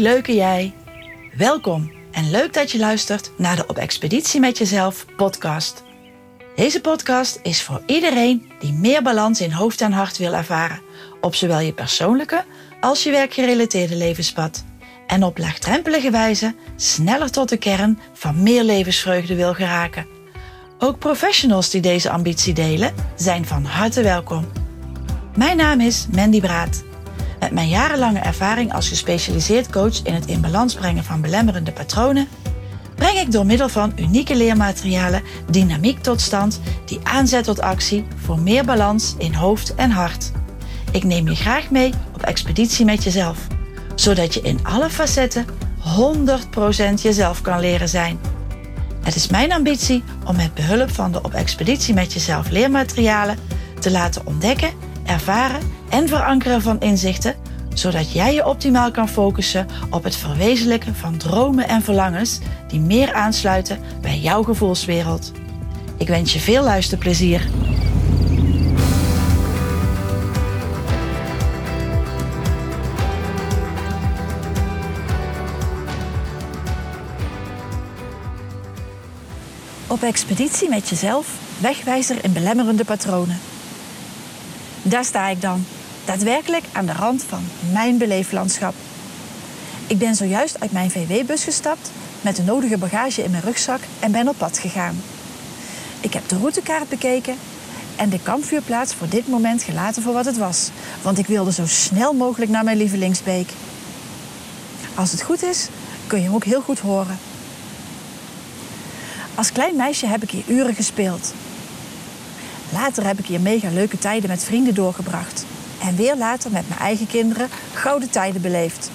Leuke jij. Welkom en leuk dat je luistert naar de Op Expeditie met Jezelf podcast. Deze podcast is voor iedereen die meer balans in hoofd en hart wil ervaren. Op zowel je persoonlijke als je werkgerelateerde levenspad. En op laagdrempelige wijze sneller tot de kern van meer levensvreugde wil geraken. Ook professionals die deze ambitie delen zijn van harte welkom. Mijn naam is Mandy Braat. Met mijn jarenlange ervaring als gespecialiseerd coach in het in balans brengen van belemmerende patronen, breng ik door middel van unieke leermaterialen dynamiek tot stand die aanzet tot actie voor meer balans in hoofd en hart. Ik neem je graag mee op expeditie met jezelf, zodat je in alle facetten 100% jezelf kan leren zijn. Het is mijn ambitie om met behulp van de op expeditie met jezelf leermaterialen te laten ontdekken, ervaren en verankeren van inzichten, zodat jij je optimaal kan focussen op het verwezenlijken van dromen en verlangens die meer aansluiten bij jouw gevoelswereld. Ik wens je veel luisterplezier. Op expeditie met jezelf, wegwijzer in belemmerende patronen. Daar sta ik dan, daadwerkelijk aan de rand van mijn beleeflandschap. Ik ben zojuist uit mijn VW-bus gestapt met de nodige bagage in mijn rugzak en ben op pad gegaan. Ik heb de routekaart bekeken en de kampvuurplaats voor dit moment gelaten voor wat het was, want ik wilde zo snel mogelijk naar mijn lievelingsbeek. Als het goed is, kun je hem ook heel goed horen. Als klein meisje heb ik hier uren gespeeld. Later heb ik hier mega leuke tijden met vrienden doorgebracht. En weer later met mijn eigen kinderen gouden tijden beleefd.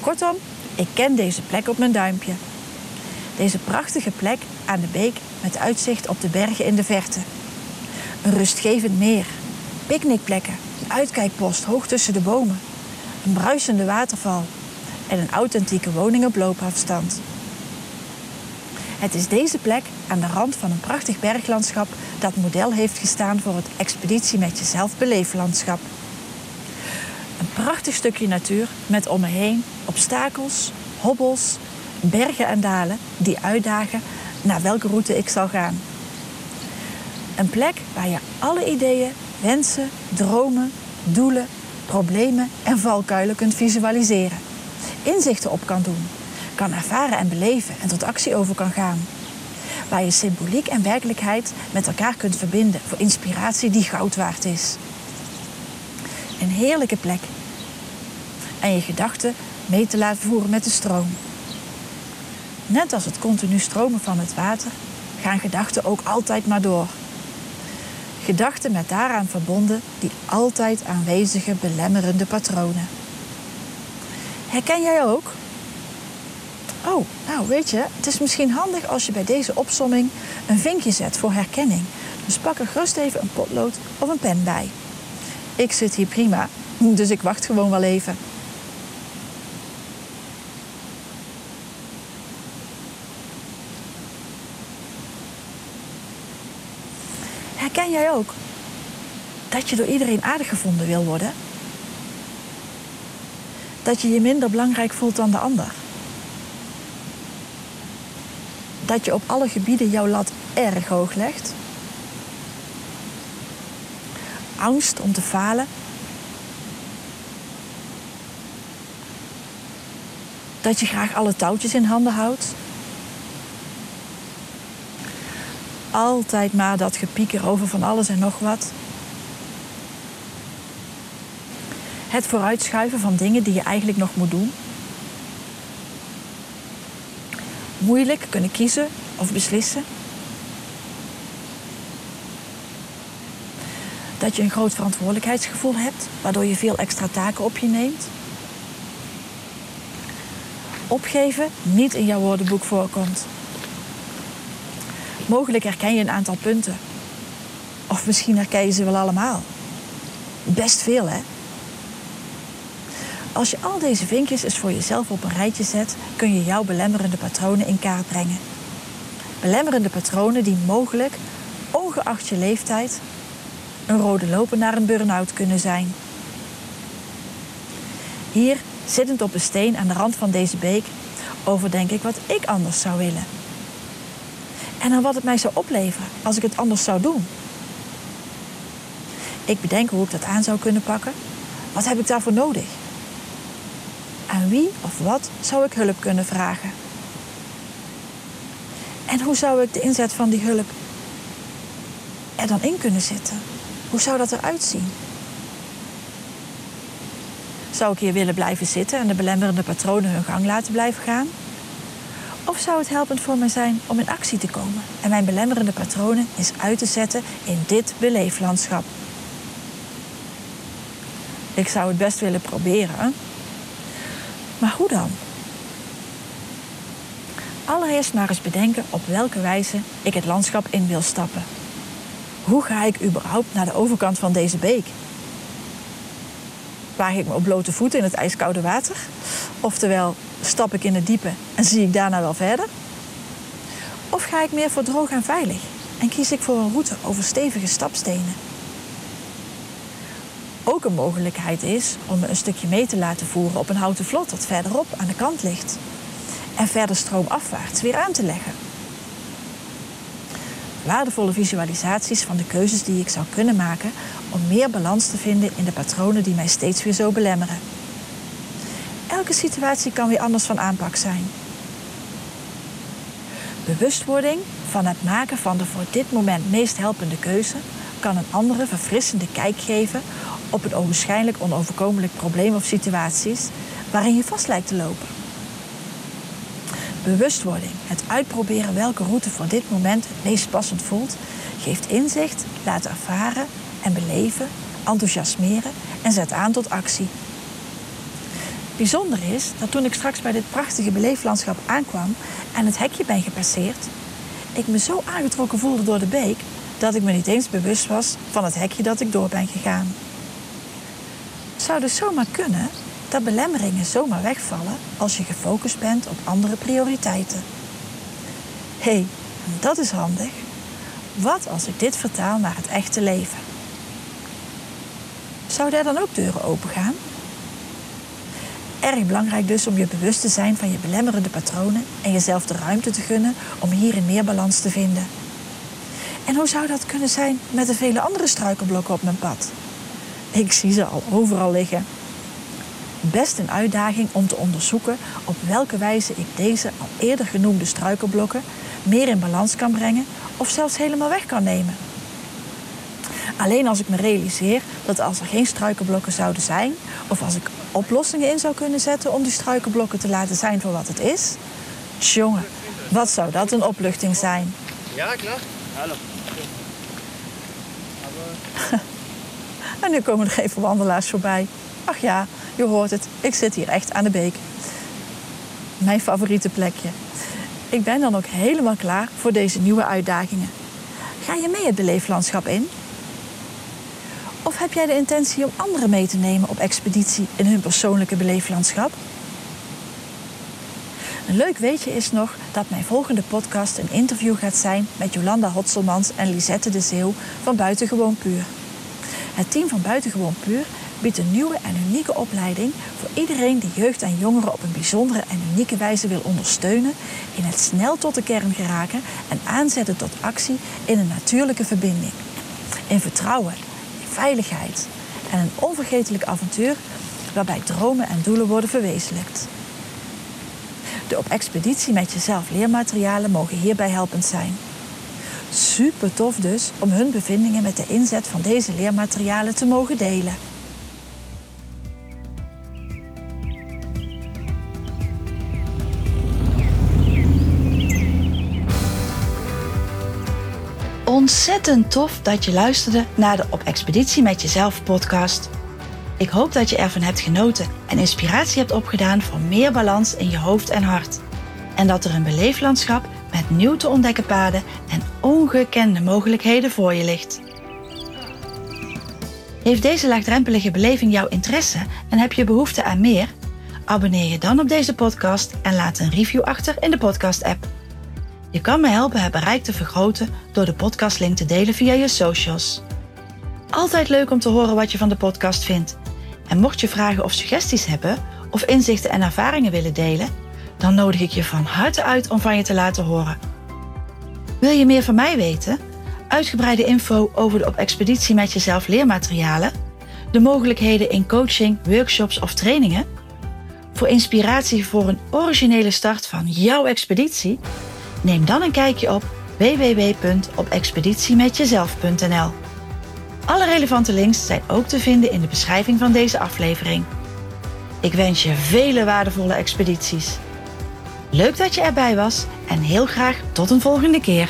Kortom, ik ken deze plek op mijn duimpje. Deze prachtige plek aan de beek met uitzicht op de bergen in de verte. Een rustgevend meer, picknickplekken, een uitkijkpost hoog tussen de bomen, een bruisende waterval en een authentieke woning op loopafstand. Het is deze plek aan de rand van een prachtig berglandschap dat model heeft gestaan voor het expeditie met jezelf beleeflandschap. Een prachtig stukje natuur met om me heen obstakels, hobbels, bergen en dalen die uitdagen naar welke route ik zal gaan. Een plek waar je alle ideeën, wensen, dromen, doelen, problemen en valkuilen kunt visualiseren. Inzichten op kan doen kan ervaren en beleven en tot actie over kan gaan. Waar je symboliek en werkelijkheid met elkaar kunt verbinden voor inspiratie die goud waard is. Een heerlijke plek. En je gedachten mee te laten voeren met de stroom. Net als het continu stromen van het water gaan gedachten ook altijd maar door. Gedachten met daaraan verbonden die altijd aanwezige belemmerende patronen. Herken jij ook? Oh, nou weet je, het is misschien handig als je bij deze opsomming een vinkje zet voor herkenning. Dus pak er gerust even een potlood of een pen bij. Ik zit hier prima, dus ik wacht gewoon wel even. Herken jij ook dat je door iedereen aardig gevonden wil worden? Dat je je minder belangrijk voelt dan de ander? Dat je op alle gebieden jouw lat erg hoog legt. Angst om te falen. Dat je graag alle touwtjes in handen houdt. Altijd maar dat gepieker over van alles en nog wat. Het vooruitschuiven van dingen die je eigenlijk nog moet doen. Moeilijk kunnen kiezen of beslissen. Dat je een groot verantwoordelijkheidsgevoel hebt, waardoor je veel extra taken op je neemt. Opgeven niet in jouw woordenboek voorkomt. Mogelijk herken je een aantal punten. Of misschien herken je ze wel allemaal. Best veel, hè? Als je al deze vinkjes eens voor jezelf op een rijtje zet, kun je jouw belemmerende patronen in kaart brengen. Belemmerende patronen die mogelijk, ongeacht je leeftijd, een rode loper naar een burn-out kunnen zijn. Hier zittend op een steen aan de rand van deze beek, overdenk ik wat ik anders zou willen. En dan wat het mij zou opleveren als ik het anders zou doen. Ik bedenk hoe ik dat aan zou kunnen pakken. Wat heb ik daarvoor nodig? Wie of wat zou ik hulp kunnen vragen? En hoe zou ik de inzet van die hulp er dan in kunnen zitten? Hoe zou dat eruit zien? Zou ik hier willen blijven zitten en de belemmerende patronen hun gang laten blijven gaan? Of zou het helpend voor me zijn om in actie te komen en mijn belemmerende patronen eens uit te zetten in dit beleeflandschap? Ik zou het best willen proberen. Maar hoe dan? Allereerst maar eens bedenken op welke wijze ik het landschap in wil stappen. Hoe ga ik überhaupt naar de overkant van deze beek? Waag ik me op blote voeten in het ijskoude water? Oftewel, stap ik in het diepe en zie ik daarna wel verder? Of ga ik meer voor droog en veilig en kies ik voor een route over stevige stapstenen? Ook een mogelijkheid is om me een stukje mee te laten voeren op een houten vlot dat verderop aan de kant ligt. En verder stroomafwaarts weer aan te leggen. Waardevolle visualisaties van de keuzes die ik zou kunnen maken om meer balans te vinden in de patronen die mij steeds weer zo belemmeren. Elke situatie kan weer anders van aanpak zijn. Bewustwording van het maken van de voor dit moment meest helpende keuze kan een andere verfrissende kijk geven op een ogenschijnlijk onoverkomelijk probleem of situaties waarin je vast lijkt te lopen. Bewustwording, het uitproberen welke route voor dit moment het meest passend voelt, geeft inzicht, laat ervaren en beleven, enthousiasmeren en zet aan tot actie. Bijzonder is dat toen ik straks bij dit prachtige beleeflandschap aankwam en het hekje ben gepasseerd, ik me zo aangetrokken voelde door de beek dat ik me niet eens bewust was van het hekje dat ik door ben gegaan. Zou dus zomaar kunnen dat belemmeringen zomaar wegvallen als je gefocust bent op andere prioriteiten. Hé, hey, dat is handig. Wat als ik dit vertaal naar het echte leven? Zouden er dan ook deuren opengaan? Erg belangrijk dus om je bewust te zijn van je belemmerende patronen en jezelf de ruimte te gunnen om hierin meer balans te vinden. En hoe zou dat kunnen zijn met de vele andere struikelblokken op mijn pad? Ik zie ze al overal liggen. Best een uitdaging om te onderzoeken op welke wijze ik deze al eerder genoemde struikelblokken meer in balans kan brengen of zelfs helemaal weg kan nemen. Alleen als ik me realiseer dat als er geen struikelblokken zouden zijn, of als ik oplossingen in zou kunnen zetten om die struikelblokken te laten zijn voor wat het is, jongen, wat zou dat een opluchting zijn? Ja, klaar. Hallo. en nu komen er even wandelaars voorbij. Ach ja, je hoort het, ik zit hier echt aan de beek. Mijn favoriete plekje. Ik ben dan ook helemaal klaar voor deze nieuwe uitdagingen. Ga je mee het beleeflandschap in? Of heb jij de intentie om anderen mee te nemen op expeditie in hun persoonlijke beleeflandschap? Een leuk weetje is nog dat mijn volgende podcast een interview gaat zijn met Jolanda Hotselmans en Lisette de Zeeuw van Buitengewoon Puur. Het team van Buitengewoon Puur biedt een nieuwe en unieke opleiding voor iedereen die jeugd en jongeren op een bijzondere en unieke wijze wil ondersteunen in het snel tot de kern geraken en aanzetten tot actie in een natuurlijke verbinding. In vertrouwen, in veiligheid en een onvergetelijk avontuur waarbij dromen en doelen worden verwezenlijkt. De op expeditie met jezelf leermaterialen mogen hierbij helpend zijn. Super tof dus om hun bevindingen met de inzet van deze leermaterialen te mogen delen. Ontzettend tof dat je luisterde naar de Op Expeditie met Jezelf podcast. Ik hoop dat je ervan hebt genoten en inspiratie hebt opgedaan voor meer balans in je hoofd en hart. En dat er een beleeflandschap met nieuw te ontdekken paden en ongekende mogelijkheden voor je ligt. Heeft deze laagdrempelige beleving jouw interesse en heb je behoefte aan meer? Abonneer je dan op deze podcast en laat een review achter in de podcast-app. Je kan me helpen het bereik te vergroten door de podcastlink te delen via je socials. Altijd leuk om te horen wat je van de podcast vindt. En mocht je vragen of suggesties hebben, of inzichten en ervaringen willen delen? Dan nodig ik je van harte uit om van je te laten horen. Wil je meer van mij weten? Uitgebreide info over de op expeditie met jezelf leermaterialen, de mogelijkheden in coaching, workshops of trainingen? Voor inspiratie voor een originele start van jouw expeditie? Neem dan een kijkje op www.opexpeditiemetjezelf.nl. Alle relevante links zijn ook te vinden in de beschrijving van deze aflevering. Ik wens je vele waardevolle expedities. Leuk dat je erbij was en heel graag tot een volgende keer.